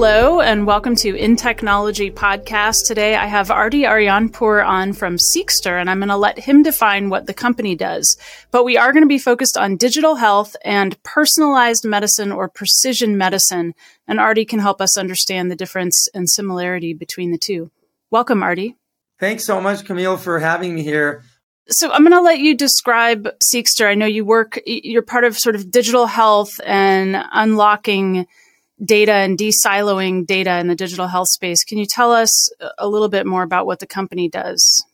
Hello and welcome to In Technology podcast. Today I have Ardy Arianpour on from Seqster and I'm going to let him define what the company does. But we are going to be focused on digital health and personalized medicine or precision medicine. And Ardy can help us understand the difference and similarity between the two. Welcome, Ardy. Thanks so much, Camille, for having me here. So I'm going to let you describe Seqster. I know you work, you're part of sort of digital health and unlocking data and de-siloing data in the digital health space. Can you tell us a little bit more about what the company does?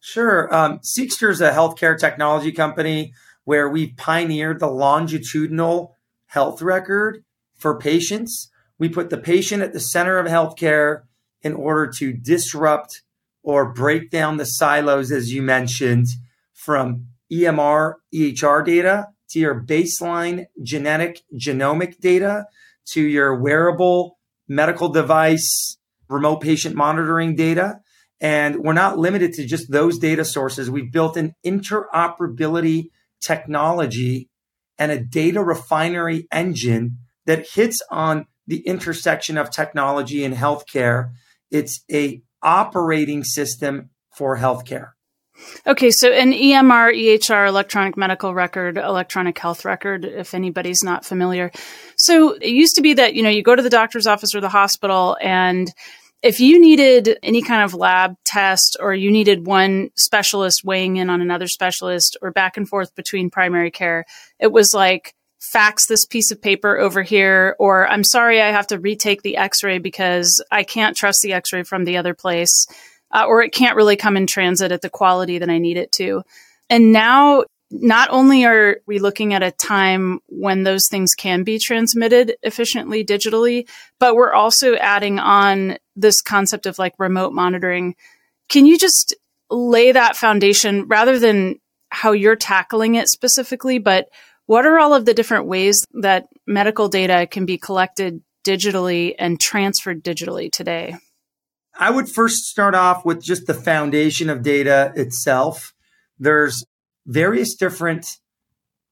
Sure. Um, Seqster is a healthcare technology company where we've pioneered the longitudinal health record for patients. We put the patient at the center of healthcare in order to disrupt or break down the silos, as you mentioned, from EMR, EHR data to your baseline genetic genomic data to your wearable medical device, remote patient monitoring data. And we're not limited to just those data sources. We've built an interoperability technology and a data refinery engine that hits on the intersection of technology and healthcare. It's a operating system for healthcare. Okay, so an EMR, EHR, electronic medical record, electronic health record, if anybody's not familiar. So it used to be that, you know, you go to the doctor's office or the hospital and if you needed any kind of lab test or you needed one specialist weighing in on another specialist or back and forth between primary care, it was like, fax this piece of paper over here, or I'm sorry, I have to retake the x ray because I can't trust the x ray from the other place uh, or it can't really come in transit at the quality that I need it to. And now, not only are we looking at a time when those things can be transmitted efficiently digitally, but we're also adding on this concept of like remote monitoring. Can you just lay that foundation rather than how you're tackling it specifically, but what are all of the different ways that medical data can be collected digitally and transferred digitally today? I would first start off with just the foundation of data itself. There's various different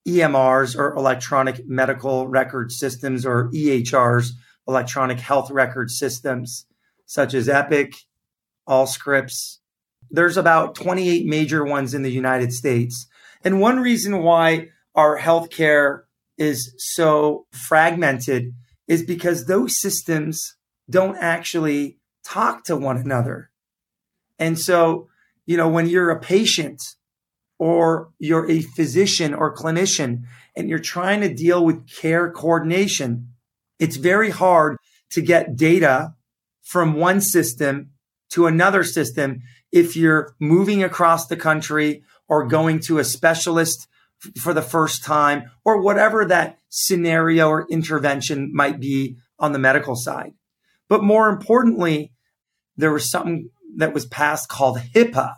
EMRs or electronic medical record systems or EHRs, electronic health record systems, such as Epic, Allscripts. There's about 28 major ones in the United States. And one reason why our healthcare is so fragmented is because those systems don't actually talk to one another. And so, you know, when you're a patient or you're a physician or clinician and you're trying to deal with care coordination, it's very hard to get data from one system to another system if you're moving across the country or going to a specialist for the first time or whatever that scenario or intervention might be on the medical side. But more importantly, there was something that was passed called HIPAA.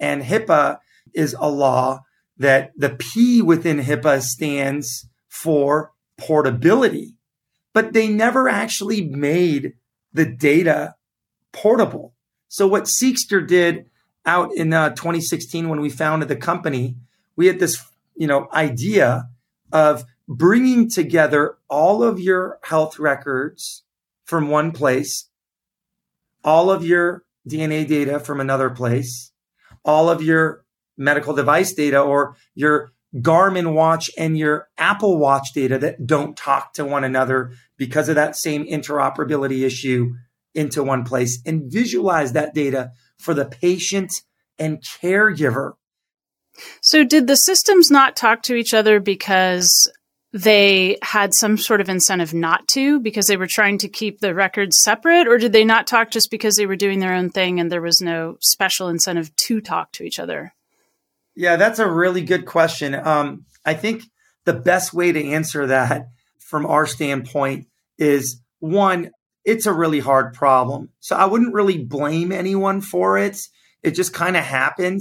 And HIPAA is a law that the P within HIPAA stands for portability, but they never actually made the data portable. So what Seqster did out in uh, 2016 when we founded the company, we had this, you know, idea of bringing together all of your health records from one place all of your DNA data from another place, all of your medical device data or your Garmin watch and your Apple watch data that don't talk to one another because of that same interoperability issue into one place and visualize that data for the patient and caregiver. So did the systems not talk to each other because they had some sort of incentive not to because they were trying to keep the records separate or did they not talk just because they were doing their own thing and there was no special incentive to talk to each other yeah that's a really good question um, i think the best way to answer that from our standpoint is one, it's a really hard problem. So I wouldn't really blame anyone for it. It just kind of happened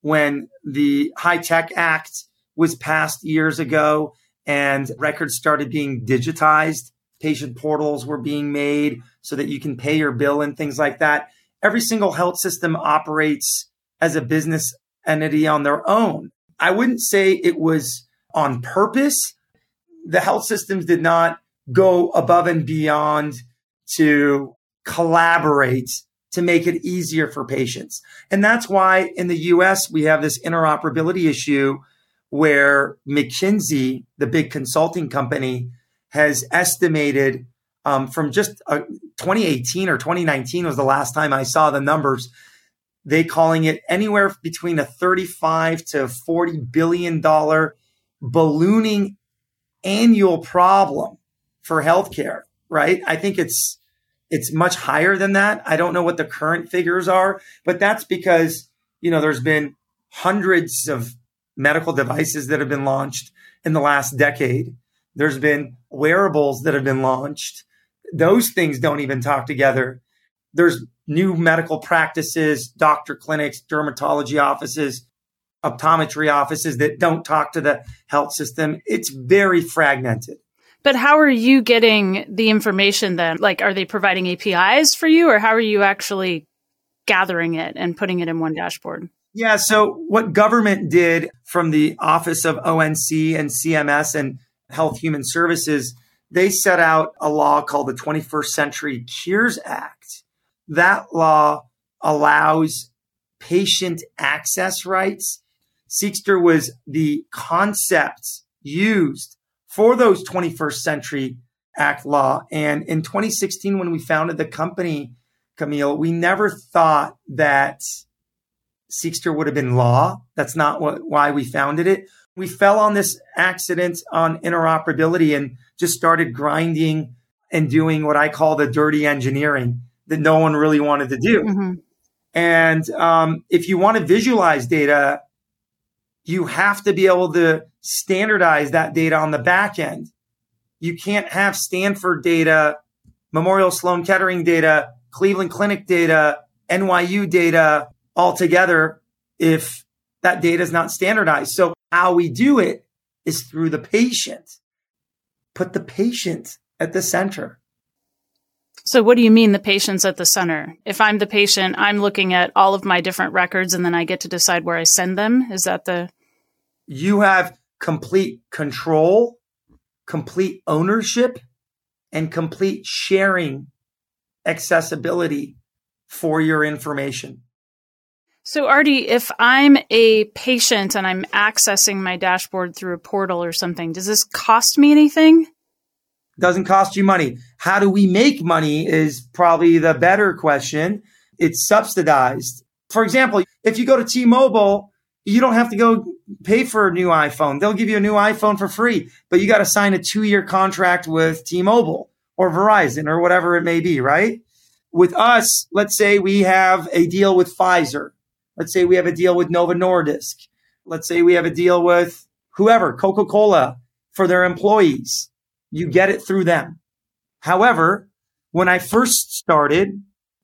when the HITECH Act was passed years ago and records started being digitized. Patient portals were being made so that you can pay your bill and things like that. Every single health system operates as a business entity on their own. I wouldn't say it was on purpose. The health systems did not go above and beyond to collaborate to make it easier for patients. And that's why in the US, we have this interoperability issue where McKinsey, the big consulting company, has estimated um, from just uh, 2018 or 2019 was the last time I saw the numbers. They calling it anywhere between a 35 to 40 billion dollar ballooning annual problem for healthcare. Right? I think it's it's much higher than that. I don't know what the current figures are, but that's because you know there's been hundreds of medical devices that have been launched in the last decade. There's been wearables that have been launched. Those things don't even talk together. There's new medical practices, doctor clinics, dermatology offices, optometry offices that don't talk to the health system. It's very fragmented. But how are you getting the information then? Like, are they providing APIs for you, or how are you actually gathering it and putting it in one dashboard? Yeah. So what government did from the Office of ONC and CMS and Health Human Services, they set out a law called the 21st Century Cures Act. That law allows patient access rights. Seqster was the concept used for those 21st Century Act law. And in 2016, when we founded the company, Camille, we never thought that Seqster would have been law. That's not what, why we founded it. We fell on this accident on interoperability and just started grinding and doing what I call the dirty engineering that no one really wanted to do. Mm-hmm. And um, if you want to visualize data, you have to be able to standardize that data on the back end. You can't have Stanford data, Memorial Sloan Kettering data, Cleveland Clinic data, NYU data, all together if that data is not standardized. So how we do it is through the patient. Put the patient at the center. So what do you mean the patient's at the center? If I'm the patient, I'm looking at all of my different records and then I get to decide where I send them. Is that the You have complete control, complete ownership, and complete sharing accessibility for your information. So, Ardy, if I'm a patient and I'm accessing my dashboard through a portal or something, does this cost me anything? Doesn't cost you money. How do we make money is probably the better question. It's subsidized. For example, if you go to T Mobile, you don't have to go pay for a new iPhone. They'll give you a new iPhone for free, but you got to sign a two year contract with T Mobile or Verizon or whatever it may be, right? With us, let's say we have a deal with Pfizer Let's say we have a deal with Novo Nordisk. Let's say we have a deal with whoever, Coca Cola for their employees. You get it through them. However, when I first started,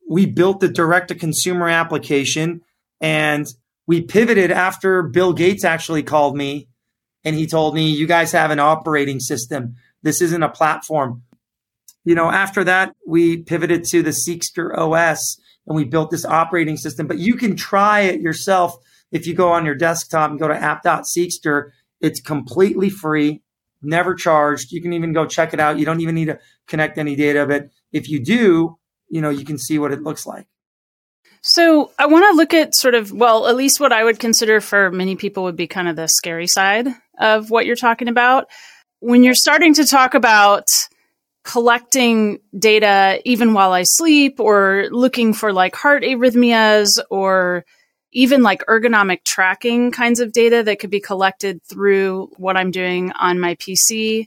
we built the direct to consumer application and we pivoted after Bill Gates actually called me and he told me, you guys have an operating system. This isn't a platform. You know, after that, we pivoted to the Seqster OS and we built this operating system. But you can try it yourself if you go on your desktop and go to app.seqster. It's completely free, never charged. You can even go check it out. You don't even need to connect any data. But if you do, you know, you can see what it looks like. So I want to look at sort of, well, at least what I would consider for many people would be kind of the scary side of what you're talking about. When you're starting to talk about collecting data even while I sleep or looking for like heart arrhythmias or even like ergonomic tracking kinds of data that could be collected through what I'm doing on my PC.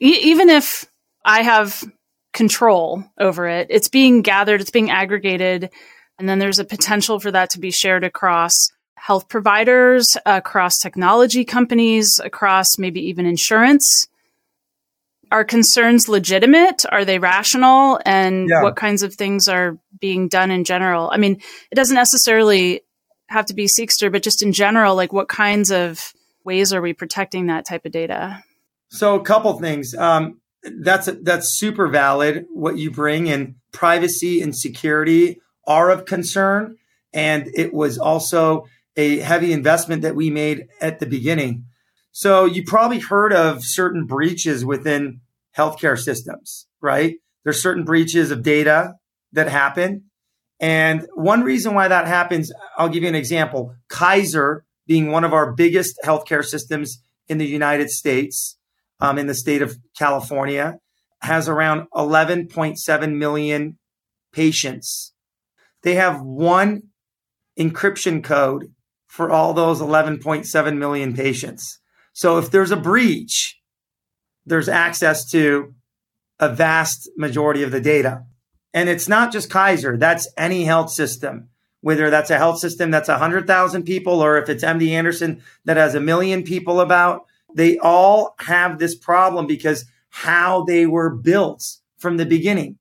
E- even if I have control over it, it's being gathered, it's being aggregated, and then there's a potential for that to be shared across health providers, across technology companies, across maybe even insurance are concerns legitimate? Are they rational? And Yeah. what kinds of things are being done in general? I mean, it doesn't necessarily have to be Seqster, but just in general, like what kinds of ways are we protecting that type of data? So a couple things. Um, that's that's super valid. What you bring and privacy and security are of concern, and it was also a heavy investment that we made at the beginning. So you probably heard of certain breaches within healthcare systems, right? There's certain breaches of data that happen. And one reason why that happens, I'll give you an example. Kaiser being one of our biggest healthcare systems in the United States, um, in the state of California, has around 11.7 million patients. They have one encryption code for all those 11.7 million patients. So if there's a breach, there's access to a vast majority of the data. And it's not just Kaiser, that's any health system, whether that's a health system that's 100,000 people or if it's MD Anderson that has a million people about. They all have this problem because how they were built from the beginning.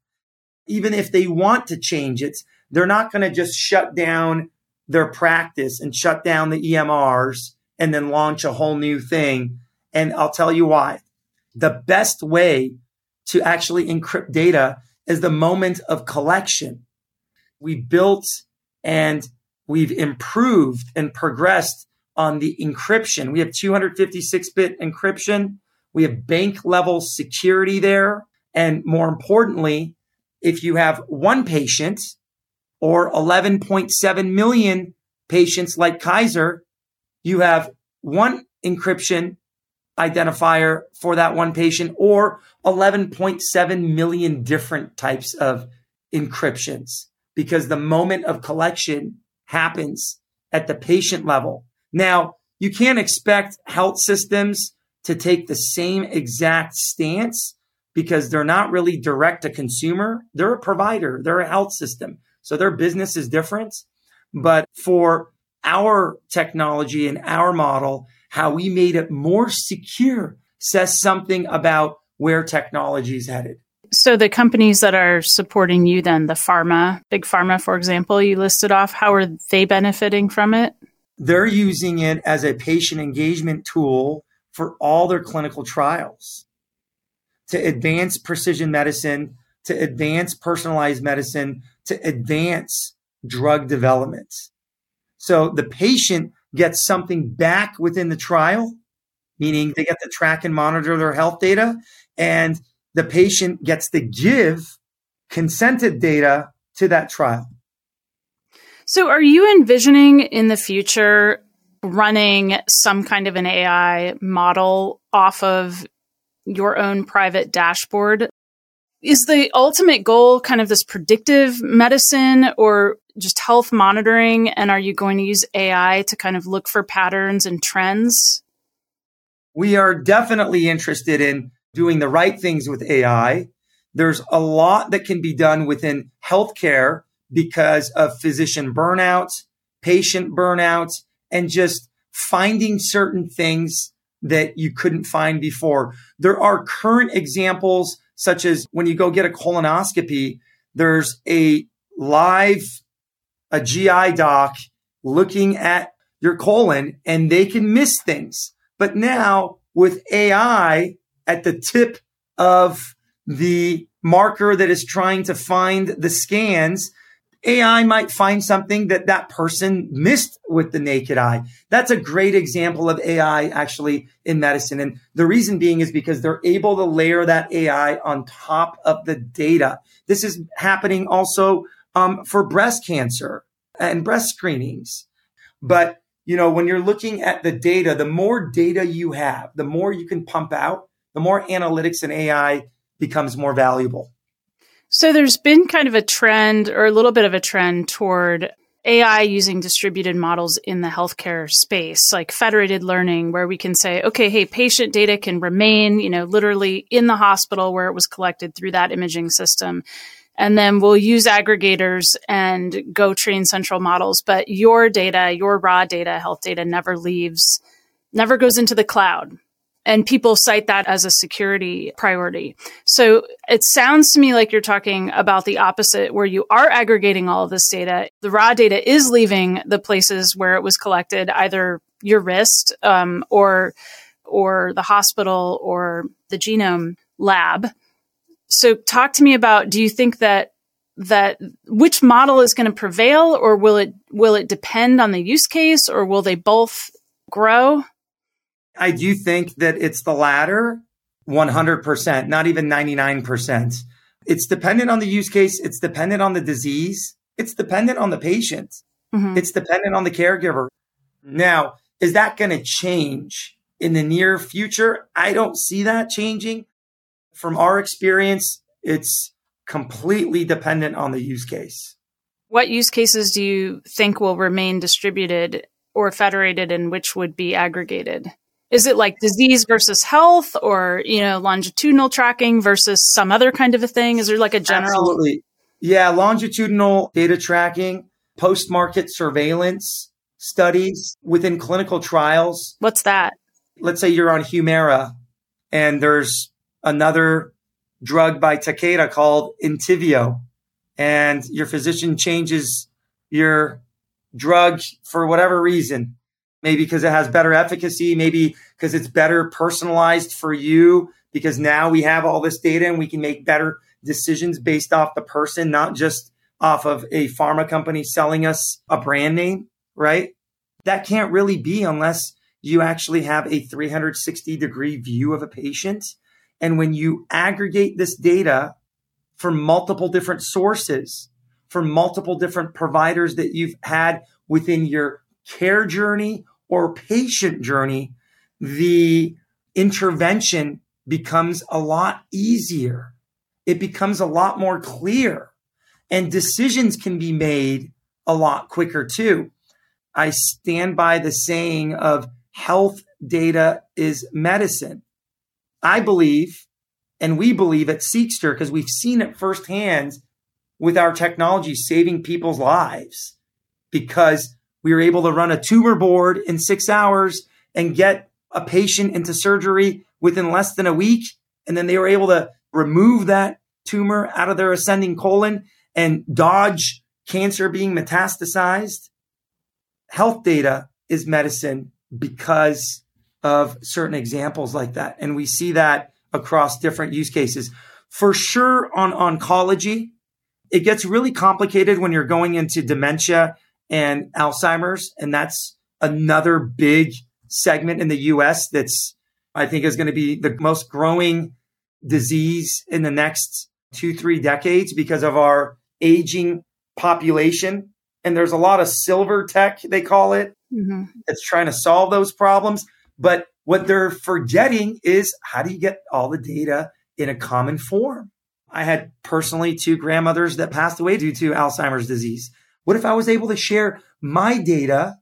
Even if they want to change it, they're not going to just shut down their practice and shut down the EMRs and then launch a whole new thing. And I'll tell you why. The best way to actually encrypt data is the moment of collection. We built and we've improved and progressed on the encryption. We have 256 bit encryption. We have bank level security there. And more importantly, if you have one patient or 11.7 million patients like Kaiser, you have one encryption identifier for that one patient or 11.7 million different types of encryptions because the moment of collection happens at the patient level. Now, you can't expect health systems to take the same exact stance because they're not really direct to consumer. They're a provider. They're a health system. So their business is different. But for our technology and our model, how we made it more secure says something about where technology is headed. So the companies that are supporting you then, the pharma, big pharma, for example, you listed off, how are they benefiting from it? They're using it as a patient engagement tool for all their clinical trials to advance precision medicine, to advance personalized medicine, to advance drug development. So the patient gets something back within the trial, meaning they get to track and monitor their health data, and the patient gets to give consented data to that trial. So are you envisioning in the future running some kind of an AI model off of your own private dashboard? Is the ultimate goal kind of this predictive medicine or just health monitoring? And are you going to use AI to kind of look for patterns and trends? We are definitely interested in doing the right things with AI. There's a lot that can be done within healthcare because of physician burnout, patient burnout, and just finding certain things that you couldn't find before. There are current examples, such as when you go get a colonoscopy, there's a live, a GI doc looking at your colon and they can miss things. But now with AI at the tip of the marker that is trying to find the scans, AI might find something that that person missed with the naked eye. That's a great example of AI actually in medicine. And the reason being is because they're able to layer that AI on top of the data. This is happening also um, for breast cancer and breast screenings. But, you know, when you're looking at the data, the more data you have, the more you can pump out, the more analytics and AI becomes more valuable. So there's been kind of a trend or a little bit of a trend toward AI using distributed models in the healthcare space, like federated learning, where we can say, okay, hey, patient data can remain, you know, literally in the hospital where it was collected through that imaging system. And then we'll use aggregators and go train central models. But your data, your raw data, health data never leaves, never goes into the cloud. and people cite that as a security priority. So it sounds to me like you're talking about the opposite, where you are aggregating all of this data. The raw data is leaving the places where it was collected, either your wrist um, or or the hospital or the genome lab. So talk to me about do you think that that which model is going to prevail or will it will it depend on the use case or will they both grow? I do think that it's the latter 100%, not even 99%. It's dependent on the use case. It's dependent on the disease. It's dependent on the patient. Mm-hmm. It's dependent on the caregiver. Now, is that going to change in the near future? I don't see that changing. From our experience, it's completely dependent on the use case. What use cases do you think will remain distributed or federated and which would be aggregated? Is it like disease versus health or, you know, longitudinal tracking versus some other kind of a thing? Is there like a general? Absolutely. Yeah, longitudinal data tracking, post market surveillance studies within clinical trials. What's that? Let's say you're on Humira and there's another drug by Takeda called Entyvio, and your physician changes your drug for whatever reason maybe because it has better efficacy, maybe because it's better personalized for you, because now we have all this data and we can make better decisions based off the person, not just off of a pharma company selling us a brand name, right? That can't really be unless you actually have a 360 degree view of a patient. And when you aggregate this data from multiple different sources, from multiple different providers that you've had within your care journey or patient journey, the intervention becomes a lot easier. It becomes a lot more clear and decisions can be made a lot quicker too. I stand by the saying of health data is medicine. I believe, and we believe at Seqster, because we've seen it firsthand with our technology saving people's lives because we were able to run a tumor board in six hours and get a patient into surgery within less than a week. And then they were able to remove that tumor out of their ascending colon and dodge cancer being metastasized. Health data is medicine because of certain examples like that. And we see that across different use cases. For sure on oncology, it gets really complicated when you're going into dementia and Alzheimer's. And that's another big segment in the US that's, I think, is going to be the most growing disease in the next two, three decades because of our aging population. And there's a lot of silver tech, they call it, mm-hmm. that's trying to solve those problems. But what they're forgetting is how do you get all the data in a common form? I had personally two grandmothers that passed away due to Alzheimer's disease. What if I was able to share my data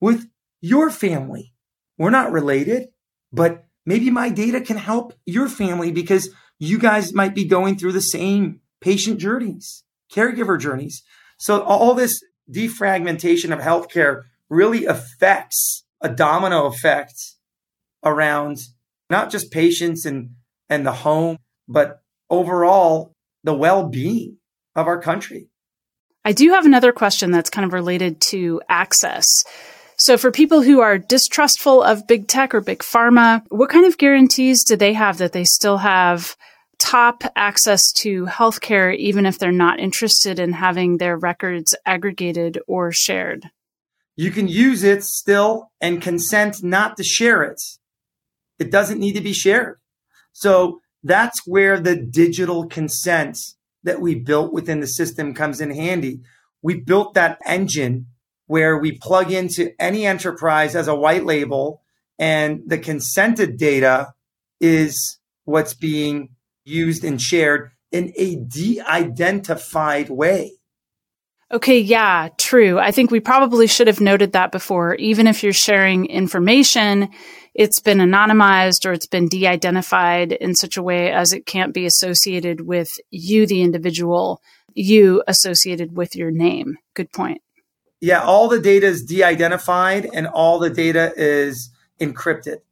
with your family? We're not related, but maybe my data can help your family because you guys might be going through the same patient journeys, caregiver journeys. So all this defragmentation of healthcare really affects a domino effect around not just patients and, and the home, but overall the well-being of our country. I do have another question that's kind of related to access. So, for people who are distrustful of big tech or big pharma, what kind of guarantees do they have that they still have top access to healthcare, even if they're not interested in having their records aggregated or shared? You can use it still and consent not to share it. It doesn't need to be shared. So, that's where the digital consent that we built within the system comes in handy. We built that engine where we plug into any enterprise as a white label and the consented data is what's being used and shared in a de-identified way. Okay, yeah, true. I think we probably should have noted that before. Even if you're sharing information, it's been anonymized or it's been de identified in such a way as it can't be associated with you, the individual, you associated with your name. Good point. Yeah, all the data is de identified and all the data is encrypted.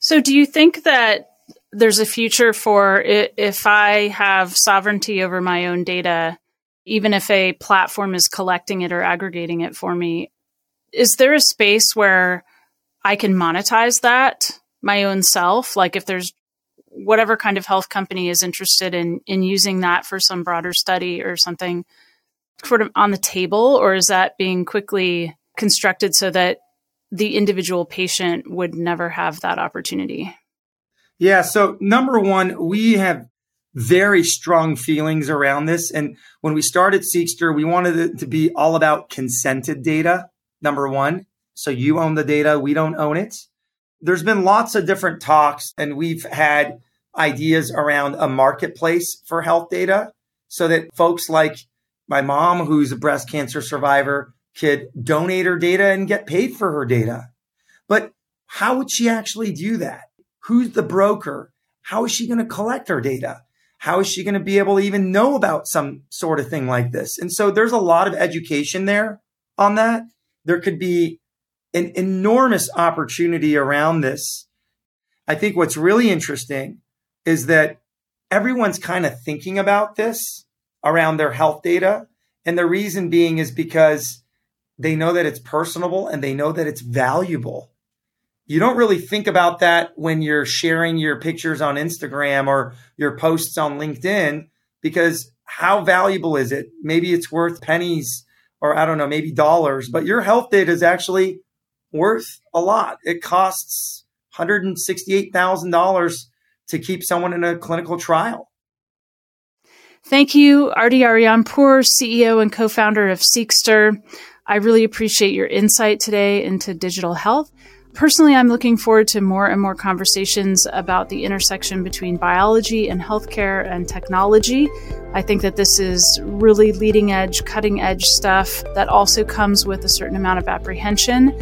So, do you think that there's a future for if I have sovereignty over my own data, even if a platform is collecting it or aggregating it for me? Is there a space where I can monetize that my own self? Like, if there's whatever kind of health company is interested in in using that for some broader study or something sort of on the table or is that being quickly constructed so that the individual patient would never have that opportunity yeah so number one we have very strong feelings around this and when we started Seqster we wanted it to be all about consented data number one so you own the data we don't own it there's been lots of different talks and we've had ideas around a marketplace for health data so that folks like my mom, who's a breast cancer survivor, could donate her data and get paid for her data. But how would she actually do that? Who's the broker? How is she going to collect her data? How is she going to be able to even know about some sort of thing like this? And so there's a lot of education there on that. There could be an enormous opportunity around this. I think what's really interesting is that everyone's kind of thinking about this around their health data. And the reason being is because they know that it's personable and they know that it's valuable. You don't really think about that when you're sharing your pictures on Instagram or your posts on LinkedIn because how valuable is it? Maybe it's worth pennies or I don't know, maybe dollars, but your health data is actually worth a lot. It costs $168,000 to keep someone in a clinical trial. Thank you, Ardy Arianpour, CEO and co-founder of Seqster. I really appreciate your insight today into digital health. Personally, I'm looking forward to more and more conversations about the intersection between biology and healthcare and technology. I think that this is really leading edge, cutting edge stuff that also comes with a certain amount of apprehension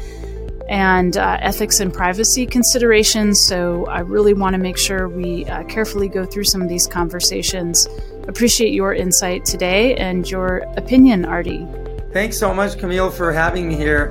and uh, ethics and privacy considerations. So I really want to make sure we uh, carefully go through some of these conversations. Appreciate your insight today and your opinion, Ardy. Thanks so much, Camille, for having me here.